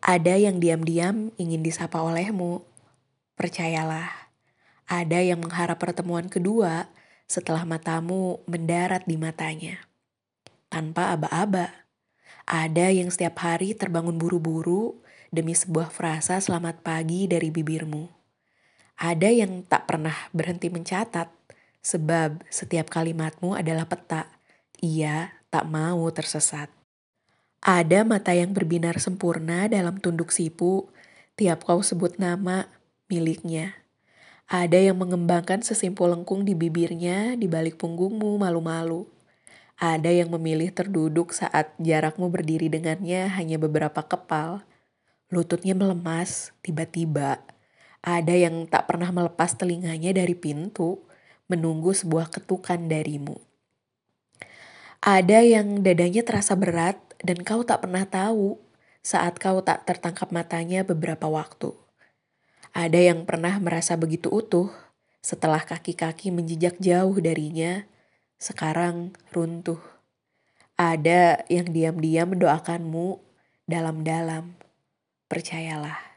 Ada yang diam-diam ingin disapa olehmu. Percayalah, ada yang mengharap pertemuan kedua setelah matamu mendarat di matanya. Tanpa aba-aba. Ada yang setiap hari terbangun buru-buru demi sebuah frasa selamat pagi dari bibirmu. Ada yang tak pernah berhenti mencatat, sebab setiap kalimatmu adalah peta. Ia tak mau tersesat. Ada mata yang berbinar sempurna dalam tunduk sipu, tiap kau sebut nama miliknya. Ada yang mengembangkan sesimpul lengkung di bibirnya di balik punggungmu malu-malu. Ada yang memilih terduduk saat jarakmu berdiri dengannya hanya beberapa kepal. Lututnya melemas, tiba-tiba. Ada yang tak pernah melepas telinganya dari pintu, menunggu sebuah ketukan darimu. Ada yang dadanya terasa berat dan kau tak pernah tahu saat kau tak tertangkap matanya beberapa waktu. Ada yang pernah merasa begitu utuh setelah kaki-kaki menjejak jauh darinya, sekarang runtuh. Ada yang diam-diam mendoakanmu dalam-dalam. Percayalah.